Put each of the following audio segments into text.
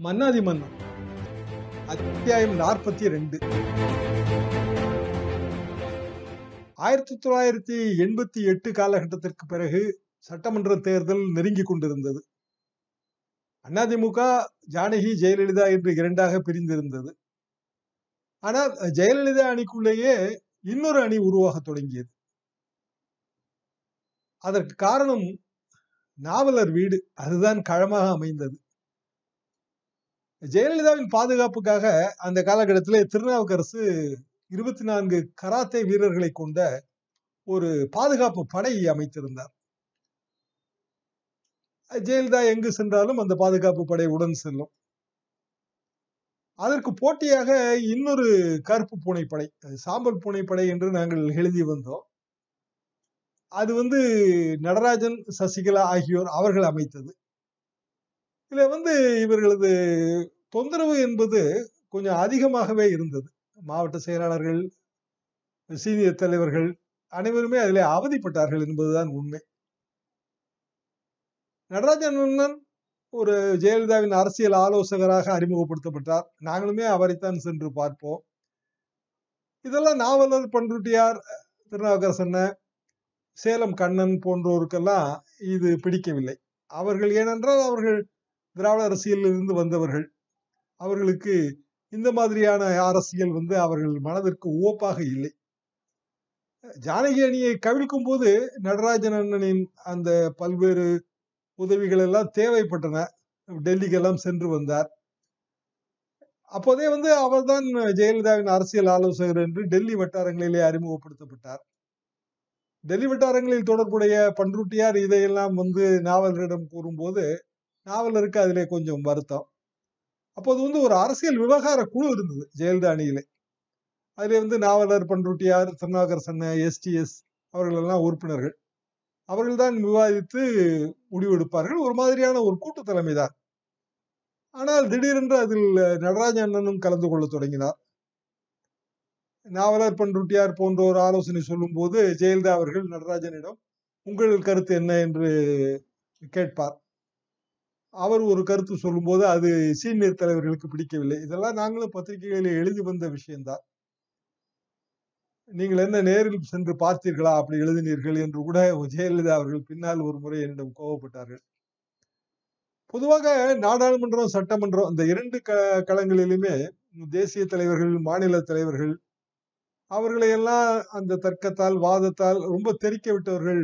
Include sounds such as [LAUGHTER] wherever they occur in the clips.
மன்னாதி மன்னன் அத்தியாயம் நாற்பத்தி ரெண்டு ஆயிரத்தி தொள்ளாயிரத்தி எண்பத்தி எட்டு காலகட்டத்திற்கு பிறகு சட்டமன்ற தேர்தல் நெருங்கிக் கொண்டிருந்தது. அதிமுக ஜானகி ஜெயலலிதா என்று இரண்டாக பிரிந்திருந்தது. ஆனால் ஜெயலலிதா அணிக்குள்ளேயே இன்னொரு அணி உருவாக தொடங்கியது. அதற்கு காரணம் நாவலர் வீடு. அதுதான் களமாக அமைந்தது. ஜெயலலிதாவின் பாதுகாப்புக்காக அந்த காலகட்டத்திலே திருநாவுக்கரசு இருபத்தி நான்கு கராத்தே வீரர்களை கொண்ட ஒரு பாதுகாப்பு படை அமைத்திருந்தார். ஜெயலலிதா எங்கு சென்றாலும் அந்த பாதுகாப்பு படை உடன் செல்லும். அதற்கு போட்டியாக இன்னொரு கருப்பு பூனைப்படை சாம்பல் பூனைப்படை என்று நாங்கள் எழுதி வந்தோம். அது வந்து நடராஜன் சசிகலா ஆகியோர் அவர்கள் அமைத்தது. இதில் வந்து இவர்களது தொந்தரவு என்பது கொஞ்சம் அதிகமாகவே இருந்தது. மாவட்ட செயலாளர்கள் சீனியர் தலைவர்கள் அனைவருமே அதில் அவதிப்பட்டார்கள் என்பதுதான் உண்மை. நடராஜன் அண்ணன் ஒரு ஜெயலலிதாவின் அரசியல் ஆலோசகராக அறிமுகப்படுத்தப்பட்டார். நாங்களுமே அவரைத்தான் சென்று பார்ப்போம். இதெல்லாம் நாவலர் பண்ருட்டியார் திருநாவுக்கரசன்ன சேலம் கண்ணன் போன்றோருக்கெல்லாம் இது பிடிக்கவில்லை. அவர்கள் ஏனென்றால் அவர்கள் திராவிட அரசியலில் இருந்து வந்தவர்கள். அவர்களுக்கு இந்த மாதிரியான அரசியல் வந்து அவர்கள் மனதிற்கு உவப்பாக இல்லை. ஜானகி அணியை கவிழ்க்கும் போது நடராஜன் அண்ணனின் அந்த பல்வேறு உதவிகள் எல்லாம் தேவைப்பட்டன. டெல்லிக்கெல்லாம் சென்று வந்தார். அப்போதே வந்து அவர்தான் ஜெயலலிதாவின் அரசியல் ஆலோசகர் என்று டெல்லி வட்டாரங்களிலே அறிமுகப்படுத்தப்பட்டார். டெல்லி வட்டாரங்களில் தொடர்புடைய பன்ருட்டியார் இதையெல்லாம் வந்து நாவலரிடம் கூறும்போது நாவலருக்கு அதிலே கொஞ்சம் வருத்தம். அப்போது வந்து ஒரு அரசியல் விவகார குழு இருந்தது ஜெயலலிதா அணியிலே. அதிலே வந்து நாவலர் திருநாகர் சன்னை எஸ்டிஎஸ் அவர்களெல்லாம் உறுப்பினர்கள். அவர்கள்தான் விவாதித்து முடிவெடுப்பார்கள் ஒரு மாதிரியான ஒரு கூட்டு தலைமை தான். ஆனால் திடீரென்று அதில் நடராஜ அண்ணனும் கலந்து கொள்ள தொடங்கினார். நாவலர் பன்ருட்டியார் போன்றோர் ஆலோசனை சொல்லும் போது ஜெயலலிதா அவர்கள் நடராஜனிடம் உங்கள் கருத்து என்ன? என்று கேட்பார். அவர் ஒரு கருத்து சொல்லும்போது அது சீனியர் தலைவர்களுக்கு பிடிக்கவில்லை. இதெல்லாம் நாங்களும் பத்திரிகைகளில் எழுதி வந்த விஷயம்தான். நீங்கள் என்ன நேரில் சென்று பார்த்தீர்களா? அப்படி எழுதினீர்கள் என்று கூட ஜெயலலிதா அவர்கள் பின்னால் ஒரு முறை என்னிடம் கோவப்பட்டார்கள். பொதுவாக நாடாளுமன்றம் சட்டமன்றம் இந்த இரண்டு க களங்களிலுமே தேசிய தலைவர்கள் மாநில தலைவர்கள் அவர்களை எல்லாம் அந்த தர்க்கத்தால் வாதத்தால் ரொம்ப தெரிக்க விட்டவர்கள்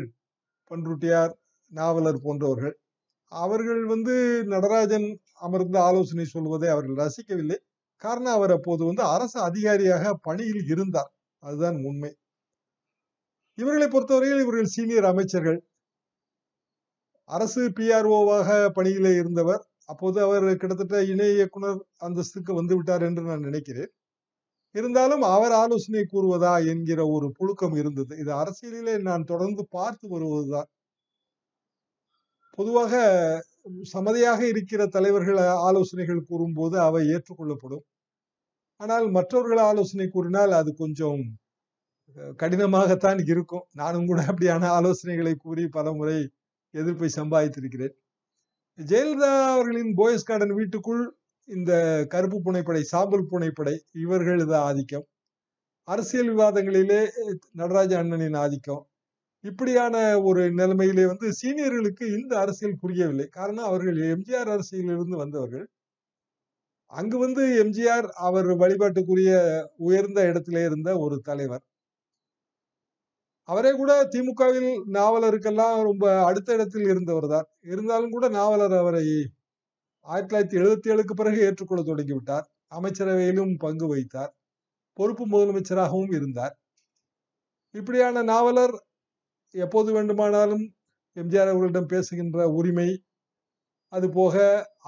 பன்ருட்டியார் நாவலர் போன்றவர்கள். அவர்கள் வந்து நடராஜன் அமர்ந்து ஆலோசனை சொல்வதை அவர்கள் ரசிக்கவில்லை. காரணம் அவர் அப்போது வந்து அரசு அதிகாரியாக பணியில் இருந்தார். அதுதான் உண்மை. இவர்களை பொறுத்தவரையில் இவர்கள் சீனியர் அமைச்சர்கள். அரசு பிஆர்ஓவாக பணியிலே இருந்தவர். அப்போது அவர் கிட்டத்தட்ட இணை இயக்குனர் அந்தஸ்துக்கு வந்து விட்டார் என்று நான் நினைக்கிறேன். இருந்தாலும் அவர் ஆலோசனை கூறுவதா என்கிற ஒரு புழுக்கம் இருந்தது. இது அரசியலிலே நான் தொடர்ந்து பார்த்து வருவதுதான். பொதுவாக சமதியாக இருக்கிற தலைவர்கள் ஆலோசனைகள் கூறும்போது அவை ஏற்றுக்கொள்ளப்படும். ஆனால் மற்றவர்கள் ஆலோசனை கூறினால் அது கொஞ்சம் கடினமாகத்தான் இருக்கும். நானும் கூட அப்படியான ஆலோசனைகளை கூறி பல முறை எதிர்ப்பை சம்பாதித்திருக்கிறேன். ஜெயலலிதா அவர்களின் போயஸ் கார்டன் வீட்டுக்குள் இந்த கருப்பு புனைப்படை சாம்பல் புனைப்படை இவர்களது ஆதிக்கம். அரசியல் விவாதங்களிலே நடராஜ அண்ணனின் ஆதிக்கம். இப்படியான ஒரு நிலைமையிலே வந்து சீனியர்களுக்கு இந்த அரசியல் புரியவில்லை. காரணம் அவர்கள் எம்ஜிஆர் அரசியலிருந்து வந்தவர்கள். அங்கு வந்து எம்ஜிஆர் அவர் வழிபாட்டுக்குரிய உயர்ந்த இடத்திலே இருந்த ஒரு தலைவர். அவரே கூட திமுகவில் நாவலருக்கெல்லாம் ரொம்ப அடுத்த இடத்தில் இருந்தவர் தான். இருந்தாலும் கூட நாவலர் அவரை ஆயிரத்தி தொள்ளாயிரத்தி எழுபத்தி ஏழுக்கு பிறகு ஏற்றுக்கொள்ள தொடங்கிவிட்டார். அமைச்சரவையிலும் பங்கு வைத்தார் பொறுப்பு முதலமைச்சராகவும் இருந்தார். இப்படியான நாவலர் எப்போது வேண்டுமானாலும் எம்ஜிஆர் அவர்களிடம் பேசுகின்ற உரிமை அது போக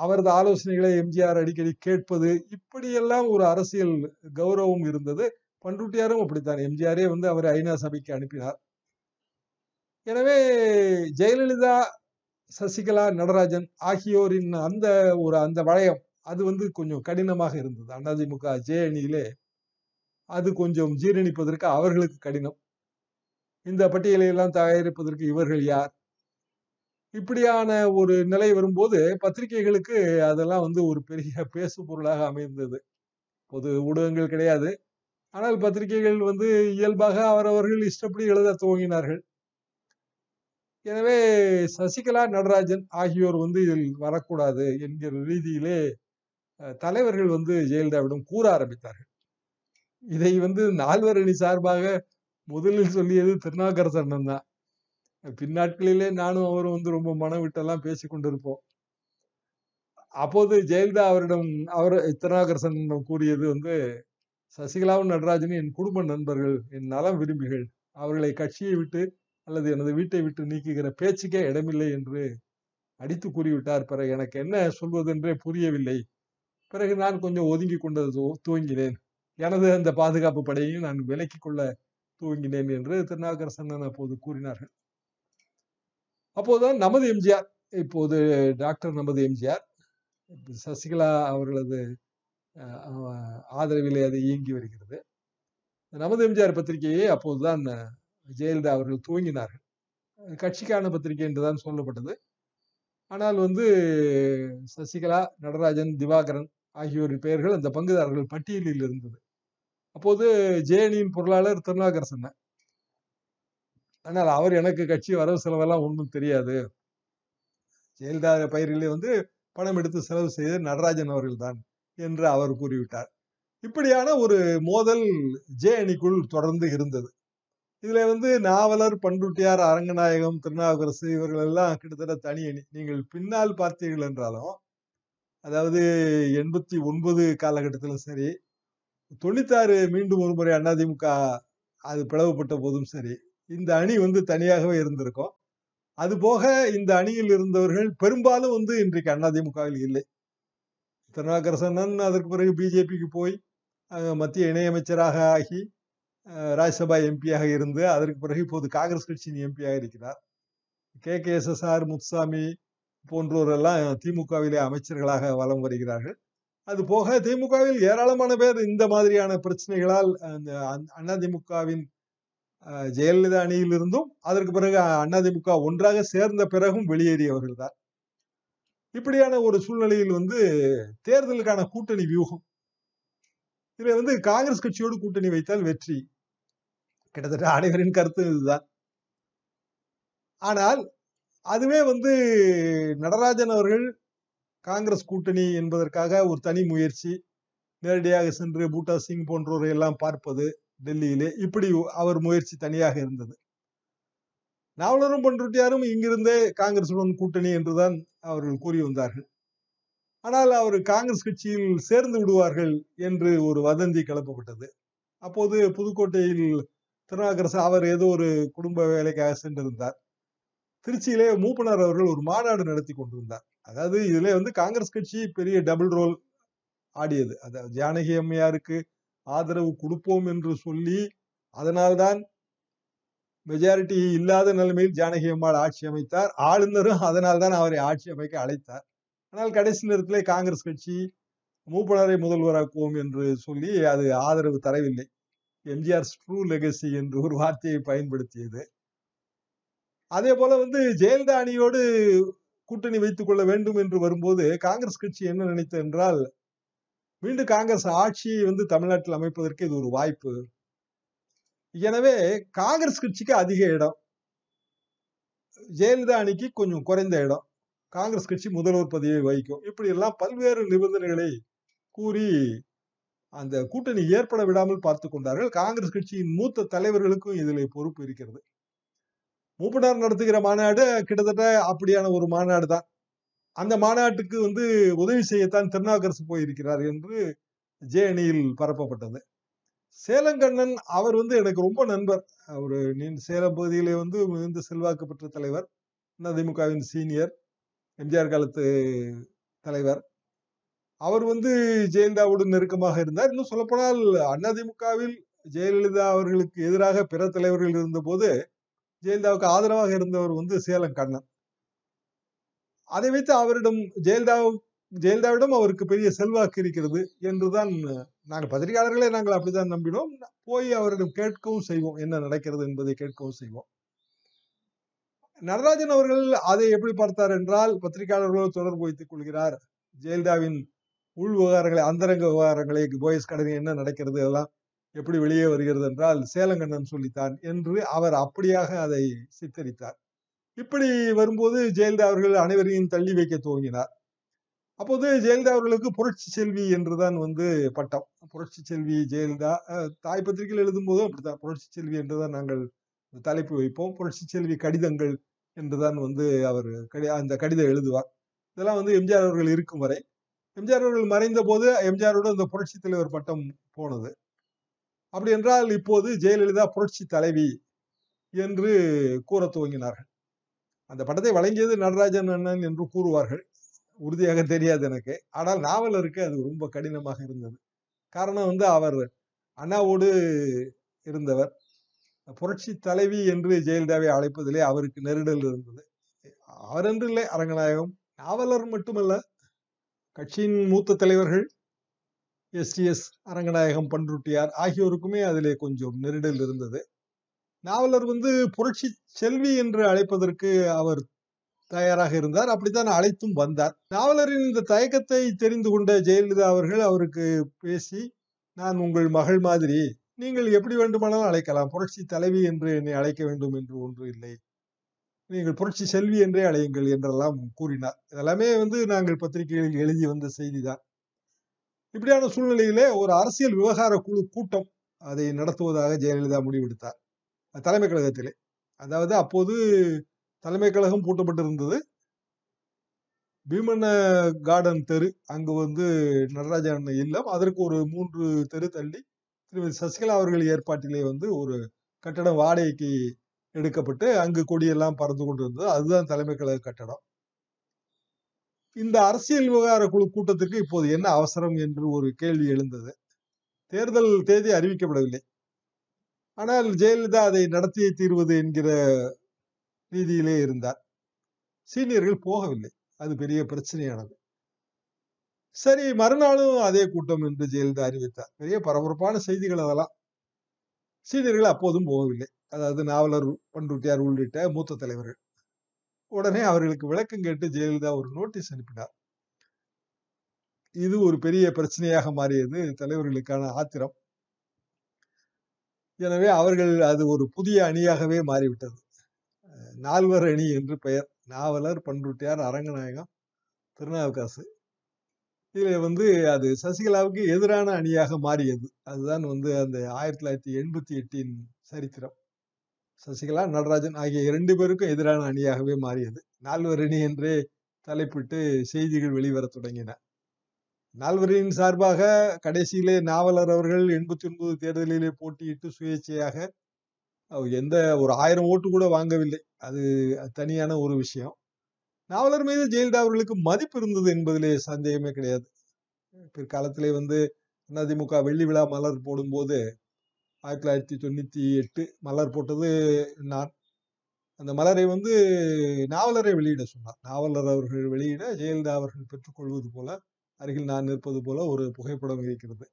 அவரது ஆலோசனைகளை எம்ஜிஆர் அடிக்கடி கேட்பது இப்படியெல்லாம் ஒரு அரசியல் கௌரவம் இருந்தது. பண்ருட்டியாரும் அப்படித்தான். எம்ஜிஆரே வந்து அவரை ஐநா சபைக்கு அனுப்பினார். எனவே ஜெயலலிதா சசிகலா நடராஜன் ஆகியோரின் அந்த ஒரு அந்த வளையம் அது வந்து கொஞ்சம் கடினமாக இருந்தது. அதிமுக ஜே அணியிலே அது கொஞ்சம் ஜீரணிப்பதற்கு அவர்களுக்கு கடினம். இந்த பட்டியலை எல்லாம் தயாரிப்பதற்கு இவர்கள் யார்? இப்படியான ஒரு நிலை வரும்போது பத்திரிகைகளுக்கு அதெல்லாம் வந்து ஒரு பெரிய [LAUGHS] பேசு பொருளாக அமைந்தது. பொது ஊடகங்கள் கிடையாது. ஆனால் பத்திரிகைகள் வந்து இயல்பாக அவரவர்கள் இஷ்டப்படி எழுத துவங்கினார்கள். எனவே சசிகலா நடராஜன் ஆகியோர் வந்து இதில் வரக்கூடாது என்கிற ரீதியிலே தலைவர்கள் வந்து ஜெயலலிதாவிடம் கூற ஆரம்பித்தார்கள். இதை வந்து நால்வர் அணி சார்பாக முதலில் சொல்லியது திருநாகரசன் அண்ணன் தான். பின்னாட்களிலே நானும் அவரும் வந்து ரொம்ப மனம் விட்டெல்லாம் பேசிக் கொண்டிருப்போம். அப்போது ஜெயலலிதா அவரிடம் அவர் திருநாகரசன் கூறியது வந்து சசிகலாவும் நடராஜனும் என் குடும்ப நண்பர்கள். என் நலம் விரும்பிகள். அவர்களை கட்சியை விட்டு அல்லது எனது வீட்டை விட்டு நீக்குகிற பேச்சுக்கே இடமில்லை என்று அடித்து கூறிவிட்டார். பிறகு எனக்கு என்ன சொல்வதென்றே புரியவில்லை. பிறகு நான் கொஞ்சம் ஒதுங்கி கொண்டது துவங்கினேன். எனது அந்த பாதுகாப்பு படையையும் நான் விலக்கிக் கொள்ள துவங்கினேன் என்று திருநாவுக்கரசன் அப்போது கூறினார்கள். அப்போதுதான் நமது எம்ஜிஆர் இப்போது டாக்டர் நமது எம்ஜிஆர் சசிகலா அவர்களது ஆதரவிலே அது இயங்கி வருகிறது. நமது எம்ஜிஆர் பத்திரிகையை அப்போதுதான் ஜெயலலிதா அவர்கள் துவங்கினார்கள் கட்சிக்கான பத்திரிகை என்றுதான் சொல்லப்பட்டது. ஆனால் வந்து சசிகலா நடராஜன் திவாகரன் ஆகியோரின் பெயர்கள் அந்த பங்குதாரர்கள் பட்டியலில் இருந்தது. அப்போது ஜேஎனியின் பொருளாளர் திருநாகரசன் ஆனால் அவர் எனக்கு கட்சி வரவு செலவெல்லாம் ஒன்றும் தெரியாது. ஜெயலலிதா பெயரிலே வந்து பணம் எடுத்து செலவு செய்த நடராஜன் அவர்கள்தான் என்று அவர் கூறிவிட்டார். இப்படியான ஒரு மோதல் ஜே அணிக்குள் தொடர்ந்து இருந்தது. இதுல வந்து நாவலர் பண்ருட்டியார் அரங்கநாயகம் திருநாவுக்கரசு இவர்கள் எல்லாம் கிட்டத்தட்ட தனி அணி. நீங்கள் பின்னால் பார்த்தீர்கள் என்றாலும் அதாவது எண்பத்தி ஒன்பது காலகட்டத்திலும் சரி தொண்ணூத்தாறு மீண்டும் ஒரு முறை அதிமுக அது பிளவுபட்ட போதும் சரி. இந்த அணி வந்து தனியாகவே இருந்திருக்கும். அது போக இந்த அணியில் இருந்தவர்கள் பெரும்பாலும் வந்து இன்றைக்கு அதிமுகவில் இல்லை. திருநாவுக்கரசன் அதற்கு பிறகு பிஜேபிக்கு போய் மத்திய இணையமைச்சராக ஆகி ராஜ்யசபா எம்பியாக இருந்து அதற்கு பிறகு இப்போது காங்கிரஸ் கட்சியின் எம்பியாக இருக்கிறார். K. K. S. S. R. Muthusamy போன்றோரெல்லாம் திமுகவிலே அமைச்சர்களாக வலம் வருகிறார்கள். அது போக திமுகவில் ஏராளமான பேர் இந்த மாதிரியான பிரச்சனைகளால் அந்த அதிமுகவின் ஜெயலலிதா அணியில் இருந்தும் அதற்கு பிறகு அதிமுக ஒன்றாக சேர்ந்த பிறகும் வெளியேறியவர்கள் தான் இப்படியான ஒரு சூழ்நிலையில் வந்து தேர்தலுக்கான கூட்டணி வியூகம். இதுல வந்து காங்கிரஸ் கட்சியோடு கூட்டணி வைத்தால் வெற்றி. கிட்டத்தட்ட அனைவரின் கருத்து இதுதான். ஆனால் அதுவே வந்து நடராஜன் அவர்கள் காங்கிரஸ் கூட்டணி என்பதற்காக ஒரு தனி முயற்சி. நேரடியாக சென்று பூட்டா சிங் போன்றோரை எல்லாம் பார்ப்பது டெல்லியிலே இப்படி அவர் முயற்சி தனியாக இருந்தது. நாவலரும் பண்ருட்டியாரும் இங்கிருந்தே காங்கிரசுடன் கூட்டணி என்றுதான் அவர்கள் கூறி வந்தார்கள். ஆனால் அவர் காங்கிரஸ் கட்சியில் சேர்ந்து விடுவார்கள் என்று ஒரு வதந்தி கிளப்பப்பட்டது. அப்போது புதுக்கோட்டையில் திருநாகரசு அவர் ஏதோ ஒரு குடும்ப வேலைக்காக சென்றிருந்தார். திருச்சியிலே மூப்பனார் அவர்கள் ஒரு மாநாடு நடத்தி கொண்டிருந்தார். அதாவது இதுல வந்து காங்கிரஸ் கட்சி பெரிய டபுள் ரோல் ஆடியது. அதாவது ஜானகி அம்மையாருக்கு ஆதரவு கொடுப்போம் என்று சொல்லி அதனால்தான் மெஜாரிட்டி இல்லாத நிலைமையில் ஜானகி அம்மாள் ஆட்சி அமைத்தார். ஆளுநரும் அதனால்தான் அவரை ஆட்சி அமைக்க அழைத்தார். ஆனால் கடைசி நேரத்திலே காங்கிரஸ் கட்சி மூப்பனரை முதல்வராக்குவோம் என்று சொல்லி அது ஆதரவு தரவில்லை. எம்ஜிஆர் ட்ரூ லெகசி என்று ஒரு வார்த்தையை பயன்படுத்தியது. அதே போல வந்து ஜெயலலிதா அணியோடு கூட்டணி வைத்துக் கொள்ள வேண்டும் என்று வரும்போது காங்கிரஸ் கட்சி என்ன நினைத்தது என்றால் மீண்டும் காங்கிரஸ் ஆட்சியை வந்து தமிழ்நாட்டில் அமைப்பதற்கு இது ஒரு வாய்ப்பு. எனவே காங்கிரஸ் கட்சிக்கு அதிக இடம். ஜெயலலிதா அணிக்கு கொஞ்சம் குறைந்த இடம். காங்கிரஸ் கட்சி முதல்வர் பதவியை வகிக்கும். இப்படி எல்லாம் பல்வேறு நிபந்தனைகளை கூறி அந்த கூட்டணி ஏற்பட விடாமல் பார்த்து கொண்டார்கள். காங்கிரஸ் கட்சியின் மூத்த தலைவர்களுக்கும் இதில் பொறுப்பு இருக்கிறது. மூப்பனார் நடத்துகிற மாநாடு கிட்டத்தட்ட அப்படியான ஒரு மாநாடு தான். அந்த மாநாட்டுக்கு வந்து உதவி செய்யத்தான் திருநாவுக்கரசு போயிருக்கிறார் என்று ஜே அணியில் பரப்பப்பட்டது. சேலங்கண்ணன் அவர் வந்து எனக்கு ரொம்ப நண்பர். அவர் சேலம் பகுதியிலே வந்து மிகுந்த செல்வாக்கு பெற்ற தலைவர். அதிமுகவின் சீனியர் எம்ஜிஆர் காலத்து தலைவர். அவர் வந்து ஜெயலலிதாவோடு நெருக்கமாக இருந்தார். இன்னும் சொல்லப்போனால் அதிமுகவில் ஜெயலலிதா அவர்களுக்கு எதிராக பிற தலைவர்கள் இருந்தபோது ஜெயலலிதாவுக்கு ஆதரவாக இருந்தவர் வந்து சேலம் கண்ணன். அதை வைத்து அவரிடம் ஜெயலலிதா ஜெயலலிதாவிடம் அவருக்கு பெரிய செல்வாக்கு இருக்கிறது என்றுதான் நாங்கள் பத்திரிகையாளர்களே நாங்கள் அப்படித்தான் நம்பினோம். போய் அவரிடம் கேட்கவும் செய்வோம். என்ன நடக்கிறது என்பதை கேட்கவும் செய்வோம். நடராஜன் அவர்கள் அதை எப்படி பார்த்தார் என்றால் பத்திரிகையாளர்களோடு தொடர்பு வைத்துக் கொள்கிறார். ஜெயலலிதாவின் உள் விவகாரங்களை அந்தரங்க விவகாரங்களை போயஸ் கடனை என்ன நடக்கிறது எல்லாம் எப்படி வெளியே வருகிறது என்றால் சேலங்கண்ணன் சொல்லித்தான் என்று அவர் அப்படியாக அதை சித்தரித்தார். இப்படி வரும்போது ஜெயலலிதா அவர்கள் அனைவரையும் தள்ளி வைக்க துவங்கினார். அப்போது ஜெயலலிதா அவர்களுக்கு புரட்சி செல்வி என்றுதான் வந்து பட்டம். புரட்சி செல்வி ஜெயலலிதா தாய் பத்திரிகையில் எழுதும்போதும் அப்படித்தான். புரட்சி செல்வி என்றுதான் நாங்கள் தலைப்பு வைப்போம். புரட்சி செல்வி கடிதங்கள் என்றுதான் வந்து அவர் கடி அந்த கடிதம் எழுதுவார். இதெல்லாம் வந்து எம்ஜிஆர் அவர்கள் இருக்கும் வரை. எம்ஜிஆர் அவர்கள் மறைந்த போது எம்ஜிஆரோட இந்த புரட்சி தலைவர் பட்டம் போனது. அப்படி என்றால் இப்போது ஜெயலலிதா புரட்சி தலைவி என்று கூற துவங்கினார்கள். அந்த படத்தை வழங்கியது நடராஜன் அண்ணன் என்று கூறுவார்கள். உறுதியாக தெரியாது எனக்கு. ஆனால் நாவலருக்கு அது ரொம்ப கடினமாக இருந்தது. காரணம் வந்து அவர் அண்ணாவோடு இருந்தவர். புரட்சி தலைவி என்று ஜெயலலிதாவை அழைப்பதிலே அவருக்கு நெருடல் இருந்தது. அவர் என்று இல்லை அரங்கநாயகம். நாவலர் மட்டுமல்ல கட்சியின் மூத்த தலைவர்கள் எஸ்டிஎஸ் அரங்கநாயகம் பன்ருட்டியார் ஆகியோருக்குமே அதிலே கொஞ்சம் நெருடல் இருந்தது. நாவலர் வந்து புரட்சி செல்வி என்று அழைப்பதற்கு அவர் தயாராக இருந்தார். அப்படித்தான் அழைத்தும் வந்தார். நாவலரின் இந்த தயக்கத்தை தெரிந்து கொண்ட ஜெயலலிதா அவர்கள் அவருக்கு பேசி நான் உங்கள் மகள் மாதிரி நீங்கள் எப்படி வேண்டுமானாலும் அழைக்கலாம். புரட்சி தலைவி என்று என்னை அழைக்க வேண்டும் என்று ஒன்று இல்லை. நீங்கள் புரட்சி செல்வி என்றே அழையுங்கள் என்றெல்லாம் கூறினார். இதெல்லாமே வந்து நாங்கள் பத்திரிகைகளில் எழுதி வந்த செய்திதான் இப்படியான சூழ்நிலையிலே ஒரு அரசியல் விவகார குழு கூட்டம் அதை நடத்துவதாக ஜெயலலிதா முடிவெடுத்தார். தலைமை கழகத்திலே. அதாவது அப்போது தலைமை கழகம் பூட்டப்பட்டிருந்தது. பீமண்ண கார்டன் தெரு அங்கு வந்து நடராஜன் இல்லம். அதற்கு ஒரு மூன்று தெரு தள்ளி திருமதி சசிகலா அவர்கள் ஏற்பாட்டிலே வந்து ஒரு கட்டடம் வாடகைக்கு எடுக்கப்பட்டு அங்கு கொடியெல்லாம் பறந்து கொண்டிருந்தது. அதுதான் தலைமை கழக கட்டடம். இந்த அரசியல் விவகார குழு கூட்டத்திற்கு இப்போது என்ன அவசரம் என்று ஒரு கேள்வி எழுந்தது. தேர்தல் தேதி அறிவிக்கப்படவில்லை. ஆனால் ஜெயலலிதா அதை நடத்தியே தீர்வது என்கிற ரீதியிலே இருந்தார். சீனியர்கள் போகவில்லை. அது பெரிய பிரச்சனையானது. சரி மறுநாளும் அதே கூட்டம் என்று ஜெயலலிதா அறிவித்தார். பெரிய பரபரப்பான செய்திகள் அதெல்லாம். சீனியர்கள் அப்போதும் போகவில்லை. அதாவது நாவலர் பண்ருட்டியார் உள்ளிட்ட மூத்த தலைவர்கள். உடனே அவர்களுக்கு விளக்கம் கேட்டு ஜெயலலிதா ஒரு நோட்டீஸ் அனுப்பினார். இது ஒரு பெரிய பிரச்சனையாக மாறியது தலைவர்களுக்கான ஆத்திரம். எனவே அவர்கள் அது ஒரு புதிய அணியாகவே மாறிவிட்டது. நால்வர் அணி என்று பெயர். நாவலர் பண்ருட்டியார் அரங்கநாயகம் திருநாவுக்காசு இதில் வந்து அது சசிகலாவுக்கு எதிரான அணியாக மாறியது. அதுதான் வந்து அந்த ஆயிரத்தி தொள்ளாயிரத்தி எண்பத்தி எட்டின் சரித்திரம். சசிகலா நடராஜன் ஆகிய இரண்டு பேருக்கும் எதிரான அணியாகவே மாறியது. நால்வர் அணி என்றே தலைப்பிட்டு செய்திகள் வெளிவர தொடங்கின. நால்வரின் சார்பாக கடைசியிலே நாவலர் அவர்கள் எண்பத்தி ஒன்பது தேர்தலிலே போட்டியிட்டு சுயேட்சையாக எந்த ஒரு ஆயிரம் ஓட்டு கூட வாங்கவில்லை. அது தனியான ஒரு விஷயம். நாவலர் மீது ஜெயலலிதா அவர்களுக்கு மதிப்பு இருந்தது என்பதிலே சந்தேகமே கிடையாது. பிற்காலத்திலே வந்து அதிமுக வெள்ளி விழா மலர் போடும்போது ஆயிரத்தி தொள்ளாயிரத்தி தொண்ணூத்தி எட்டு மலர் போட்டது நான். அந்த மலரை வந்து நாவலரை வெளியிட சொன்னார். நாவலர் அவர்கள் வெளியிட ஜெயலலிதா அவர்கள் பெற்றுக்கொள்வது போல அருகில் நான் நிற்பது போல ஒரு புகைப்படம் இருக்கிறது.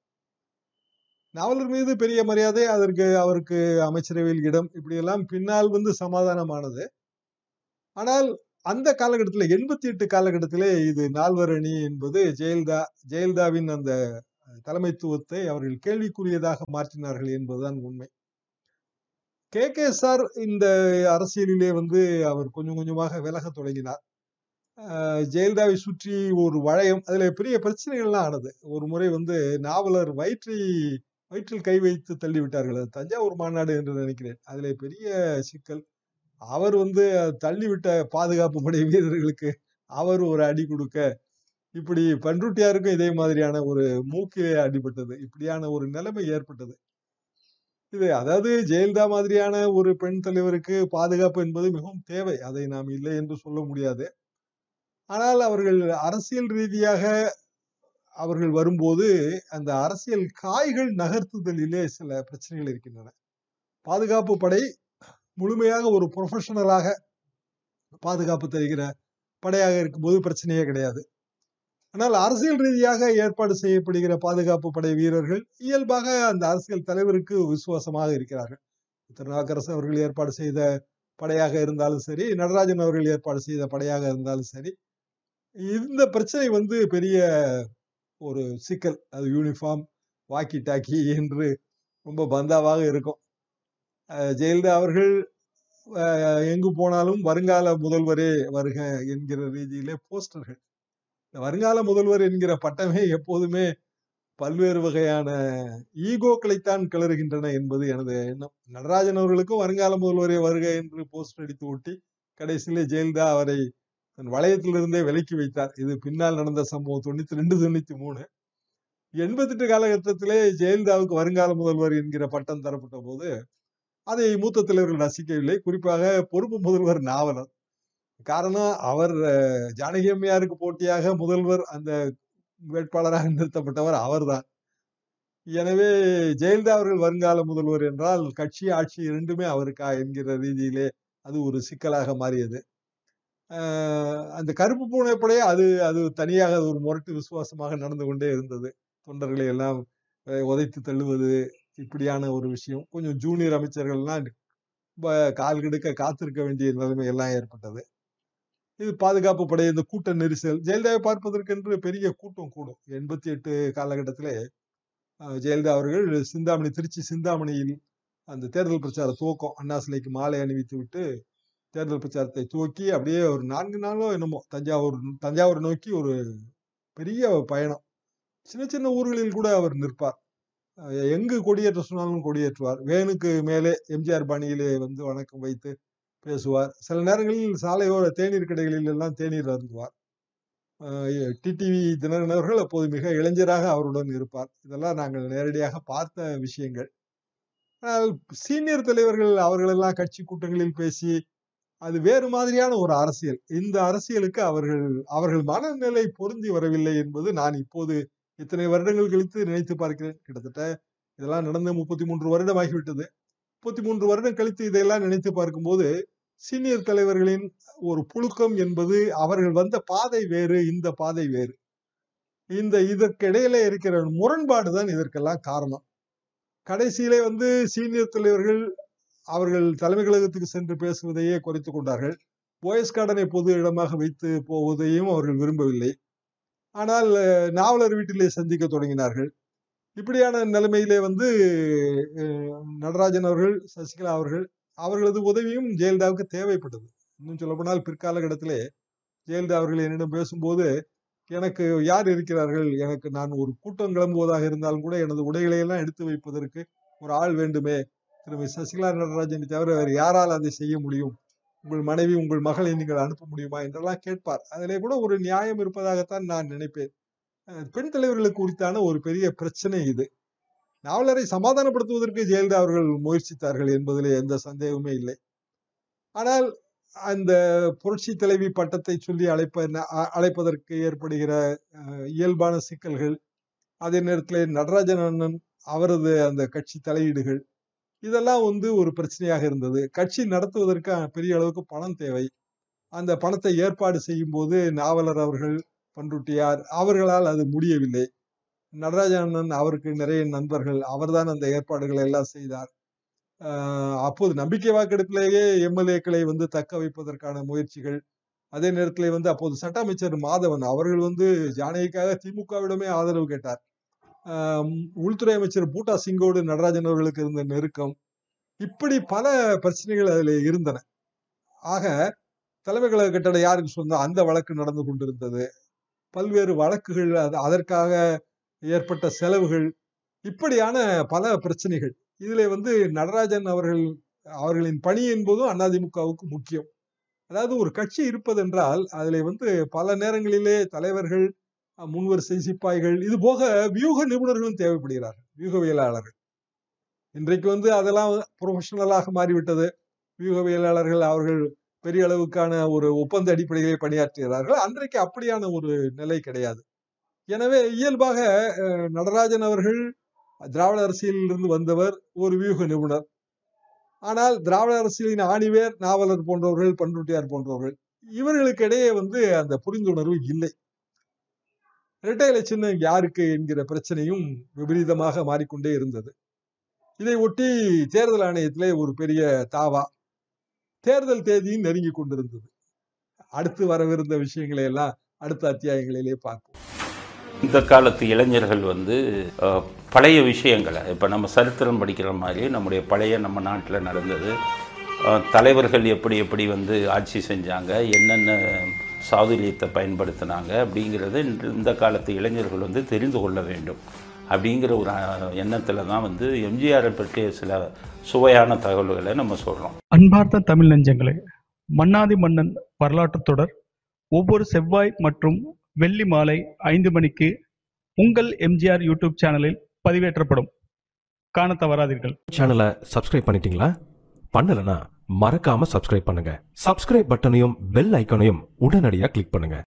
நாவலர் மீது பெரிய மரியாதை அதற்கு அவருக்கு அமைச்சரவையில் இடம் இப்படியெல்லாம் பின்னால் வந்து சமாதானமானது. ஆனால் அந்த காலகட்டத்தில் எண்பத்தி எட்டு காலகட்டத்திலே இது நால்வர் அணி என்பது ஜெயலலிதா ஜெயலலிதாவின் அந்த தலைமைத்துவத்தை அவர்கள் கேள்விக்குரியதாக மாற்றினார்கள் என்பதுதான் உண்மை. கே கே சார் இந்த அரசியலிலே வந்து அவர் கொஞ்சம் கொஞ்சமாக விலக தொடங்கினார். ஜெயலலிதாவை சுற்றி ஒரு வளையம் அதில் பெரிய பிரச்சனைகள்லாம் ஆனது. ஒரு முறை வந்து நாவலர் வயிற்றை வயிற்றில் கை வைத்து தள்ளி விட்டார்கள் தஞ்சாவூர் மாநாடு என்று நினைக்கிறேன். அதில் பெரிய சிக்கல். அவர் வந்து தள்ளிவிட்ட பாதுகாப்பு படை வீரர்களுக்கு அவர் ஒரு அடி கொடுக்க இப்படி பன்ருட்டியாருக்கும் இதே மாதிரியான ஒரு மூக்கிலே அடிபட்டது. இப்படியான ஒரு நிலைமை ஏற்பட்டது. இது அதாவது ஜெயலலிதா மாதிரியான ஒரு பெண் தலைவருக்கு பாதுகாப்பு என்பது மிகவும் தேவை. அதை நாம் இல்லை என்று சொல்ல முடியாது. ஆனால் அவர்கள் அரசியல் ரீதியாக அவர்கள் வரும்போது அந்த அரசியல் காய்கள் நகர்த்துதலிலே சில பிரச்சனைகள் இருக்கின்றன. பாதுகாப்பு படை முழுமையாக ஒரு ப்ரொஃபஷனலாக பாதுகாப்பு தருகிற படையாக இருக்கும்போது பிரச்சனையே கிடையாது. ஆனால் அரசியல் ரீதியாக ஏற்பாடு செய்யப்படுகிற பாதுகாப்பு படை வீரர்கள் இயல்பாக அந்த அரசியல் தலைவருக்கு விசுவாசமாக இருக்கிறார்கள். திருநாக்கரசு அவர்கள் ஏற்பாடு செய்த படையாக இருந்தாலும் சரி நடராஜன் அவர்கள் ஏற்பாடு செய்த படையாக இருந்தாலும் சரி இந்த பிரச்சனை வந்து பெரிய ஒரு சிக்கல். அது யூனிஃபார்ம் வாக்கி டாக்கி என்று ரொம்ப பந்தாவாக இருக்கும். ஜெயலலிதா அவர்கள் எங்கு போனாலும் வருங்கால முதல்வரே வருக என்கிற ரீதியிலே போஸ்டர்கள் வருங்கால முதல்வர் என்கிற பட்டமே எப்போதுமே பல்வேறு வகையான ஈகோக்களைத்தான் கிளறுகின்றன என்பது எனது எண்ணம். நடராஜன் அவர்களுக்கும் வருங்கால முதல்வரே வருக என்று போஸ்டர் அடித்து ஒட்டி கடைசியிலே ஜெயலலிதா அவரை தன் வளையத்திலிருந்தே விலக்கி வைத்தார். இது பின்னால் நடந்த சம்பவம் தொண்ணூத்தி ரெண்டு தொண்ணூத்தி மூணு. எண்பத்தெட்டு காலகட்டத்திலே ஜெயலலிதாவுக்கு வருங்கால முதல்வர் என்கிற பட்டம் தரப்பட்ட போது அதை மூத்த தலைவர்கள் ரசிக்கவில்லை. குறிப்பாக பொறுப்பு முதல்வர் நாவலர். காரணம் அவர் ஜானகி அம்மையாருக்கு போட்டியாக முதல்வர் அந்த வேட்பாளராக நிறுத்தப்பட்டவர் அவர்தான். எனவே ஜெயலலிதா அவர்கள் வருங்கால முதல்வர் என்றால் கட்சி ஆட்சி இரண்டுமே அவருக்கா என்கிற ரீதியிலே அது ஒரு சிக்கலாக மாறியது. ஆஹ் அந்த கருப்பு பூனை அது அது தனியாக ஒரு முரட்டு விசுவாசமாக நடந்து கொண்டே இருந்தது. தொண்டர்களை எல்லாம் உதைத்து தள்ளுவது இப்படியான ஒரு விஷயம். கொஞ்சம் ஜூனியர் அமைச்சர்கள்லாம் கால் கெடுக்க காத்திருக்க வேண்டிய நிலைமை எல்லாம் ஏற்பட்டது. இது பாதுகாப்பு படை இந்த கூட்ட நெரிசல் ஜெயலலிதாவை பார்ப்பதற்கென்று பெரிய கூட்டம் கூடும். எண்பத்தி எட்டு காலகட்டத்திலே ஜெயலலிதா அவர்கள் சிந்தாமணி திருச்சி சிந்தாமணியில் அந்த தேர்தல் பிரச்சார துவக்கம் அண்ணா சிலைக்கு மாலை அணிவித்து விட்டு தேர்தல் பிரச்சாரத்தை துவக்கி அப்படியே ஒரு நான்கு நாளோ என்னமோ தஞ்சாவூர் தஞ்சாவூர் நோக்கி ஒரு பெரிய பயணம். சின்ன சின்ன ஊர்களில் கூட அவர் நிற்பார். எங்கு கொடியேற்ற சொன்னாலும் கொடியேற்றுவார். வேனுக்கு மேலே எம்ஜிஆர் பாணியிலே வந்து வணக்கம் வைத்து பேசுவார். சில நேரங்களில் சாலையோர தேநீர் கடைகளில் எல்லாம் தேநீர் அருந்துவார். டிடிவி தினகரன் அவர்கள் அப்போது மிக இளைஞராக அவருடன் இருப்பார். இதெல்லாம் நாங்கள் நேரடியாக பார்த்த விஷயங்கள். ஆனால் சீனியர் தலைவர்கள் அவர்களெல்லாம் கட்சி கூட்டங்களில் பேசி அது வேறு மாதிரியான ஒரு அரசியல். இந்த அரசியலுக்கு அவர்கள் அவர்கள் மனநிலை பொருந்தி வரவில்லை என்பது நான் இப்போது இத்தனை வருடங்கள் கழித்து நினைத்து பார்க்கிறேன். கிட்டத்தட்ட இதெல்லாம் நடந்து முப்பத்தி மூன்று வருடம் ஆகிவிட்டது. முப்பத்தி மூன்று வருடம் கழித்து இதையெல்லாம் நினைத்து பார்க்கும்போது சீனியர் தலைவர்களின் ஒரு புழுக்கம் என்பது அவர்கள் வந்த பாதை வேறு இந்த பாதை வேறு. இந்த இதற்கிடையில இருக்கிற முரண்பாடு தான் இதற்கெல்லாம் காரணம். கடைசியிலே வந்து சீனியர் தலைவர்கள் அவர்கள் தலைமை கழகத்துக்கு சென்று பேசுவதையே குறைத்து கொண்டார்கள். போயஸ் கார்டனை பொது இடமாக வைத்து போவதையும் அவர்கள் விரும்பவில்லை. ஆனால் நாவலர் வீட்டிலே சந்திக்க தொடங்கினார்கள். இப்படியான நிலைமையிலே வந்து நடராஜன் அவர்கள் சசிகலா அவர்கள் அவர்களது உதவியும் ஜெயலலிதாவுக்கு தேவைப்பட்டது. இன்னும் சொல்லப்போனால் பிற்காலகட்டத்திலே ஜெயலலிதா அவர்கள் என்னிடம் பேசும்போது எனக்கு யார் இருக்கிறார்கள்? எனக்கு நான் ஒரு கூட்டம் கிளம்புவதாக இருந்தாலும் கூட எனது உடைகளை எல்லாம் எடுத்து வைப்பதற்கு ஒரு ஆள் வேண்டுமே. திருமதி சசிகலா நடராஜனை தவிர வேறு யாரால் அதை செய்ய முடியும்? உங்கள் மனைவி உங்கள் மகளை நீங்கள் அனுப்ப முடியுமா? என்றெல்லாம் கேட்பார். அதிலே கூட ஒரு நியாயம் இருப்பதாகத்தான் நான் நினைப்பேன். பெண் தலைவர்களுக்கு குறித்தான ஒரு பெரிய பிரச்சனை இது. நாவலரை சமாதானப்படுத்துவதற்கு ஜெயலலிதா அவர்கள் முயற்சித்தார்கள் என்பதில் எந்த சந்தேகமே இல்லை. ஆனால் அந்த புரட்சி தலைவி பட்டத்தை சொல்லி அழைப்ப அழைப்பதற்கு ஏற்படுகிற அஹ், இயல்பான சிக்கல்கள் அதே நேரத்தில் நடராஜன் அண்ணன் அவரது அந்த கட்சி தலையீடுகள் இதெல்லாம் வந்து ஒரு பிரச்சனையாக இருந்தது. கட்சி நடத்துவதற்கு பெரிய அளவுக்கு பணம் தேவை. அந்த பணத்தை ஏற்பாடு செய்யும் போது நாவலர் அவர்கள் பண்ருட்டியார் அவர்களால் அது முடியவில்லை. நடராஜன் அவருக்கு நிறைய நண்பர்கள் அவர்தான் அந்த ஏற்பாடுகளை எல்லாம் செய்தார். ஆஹ் அப்போது நம்பிக்கை வாக்கெடுப்பிலேயே எம்எல்ஏக்களை வந்து தக்க வைப்பதற்கான முயற்சிகள் அதே நேரத்திலே வந்து அப்போது சட்ட அமைச்சர் மாதவன் அவர்கள் வந்து ஜானகிக்காக திமுகவிடமே ஆதரவு கேட்டார். ஆஹ் உள்துறை அமைச்சர் பூட்டா சிங்கோடு நடராஜன் அவர்களுக்கு இருந்த நெருக்கம் இப்படி பல பிரச்சனைகள் அதில் இருந்தன. ஆக தலைமை கழக கட்டடம் யாருக்கு சொந்தம்? அந்த வழக்கு நடந்து கொண்டிருந்தது. பல்வேறு வழக்குகள் அது அதற்காக ஏற்பட்ட செலவுகள் இப்படியான பல பிரச்சனைகள். இதுல வந்து நடராஜன் அவர்கள் அவர்களின் பணி என்பதும் அதிமுகவுக்கு முக்கியம். அதாவது ஒரு கட்சி இருப்பதென்றால் அதுல வந்து பல நேரங்களிலே தலைவர்கள் முன்வரிசை சிப்பாய்கள் இது போக வியூக நிபுணர்களும் தேவைப்படுகிறார்கள் வியூகவியலாளர்கள். இன்றைக்கு வந்து அதெல்லாம் ப்ரொஃபஷனலாக மாறிவிட்டது. வியூகவியலாளர்கள் அவர்கள் பெரிய அளவுக்கான ஒரு ஒப்பந்த அடிப்படையிலே பணியாற்றுகிறார்கள். அன்றைக்கு அப்படியான ஒரு நிலை கிடையாது. எனவே இயல்பாக அஹ், நடராஜன் அவர்கள் திராவிட அரசியலில் இருந்து வந்தவர் ஒரு வியூக நிபுணர். ஆனால் திராவிட அரசியலின் ஆணிவேர் நாவலர் போன்றவர்கள் பண்ருட்டியார் போன்றவர்கள் இவர்களுக்கு இடையே வந்து அந்த புரிந்துணர்வு இல்லை. இரட்டை இலை சின்னம் யாருக்கு என்கிற பிரச்சனையும் விபரீதமாக மாறிக்கொண்டே இருந்தது. இதை ஒட்டி தேர்தல் ஆணையத்திலே ஒரு பெரிய தாவா தேர்தல் தேதியும் நெருங்கி கொண்டிருந்தது. அடுத்து வரவிருந்த விஷயங்களை எல்லாம் அடுத்த அத்தியாயங்களிலே பார்ப்போம். இந்த காலத்து இளைஞர்கள் வந்து பழைய விஷயங்களை இப்போ நம்ம சரித்திரம் படிக்கிற மாதிரி நம்முடைய பழைய நம்ம நாட்டில் நடந்தது. தலைவர்கள் எப்படி எப்படி வந்து ஆட்சி செஞ்சாங்க என்னென்ன சாதுரியத்தை பயன்படுத்தினாங்க அப்படிங்கிறத இந்த- காலத்து இளைஞர்கள் வந்து தெரிந்து கொள்ள வேண்டும். அப்படிங்கிற ஒரு எண்ணத்தில் தான் வந்து எம்ஜிஆரை பற்றிய சில சுவையான தகவல்களை நம்ம சொல்கிறோம் அன்பார்த்த தமிழ் நெஞ்சங்களே மன்னாதி மன்னன் வரலாற்று தொடர் ஒவ்வொரு செவ்வாய் மற்றும் வெள்ளி மாலை ஐந்து மணிக்கு உங்கள் எம்ஜிஆர் யூடியூப் சேனலில் பதிவேற்றப்படும். காண தவறாதீர்கள். சேனலை சப்ஸ்கிரைப் பண்ணிட்டீங்களா? பண்ணலனா மறக்காம சப்ஸ்கிரைப் பண்ணுங்க. சப்ஸ்கிரைப் பட்டனையும் பெல் ஐக்கனையும் உடனடியாக கிளிக் பண்ணுங்க.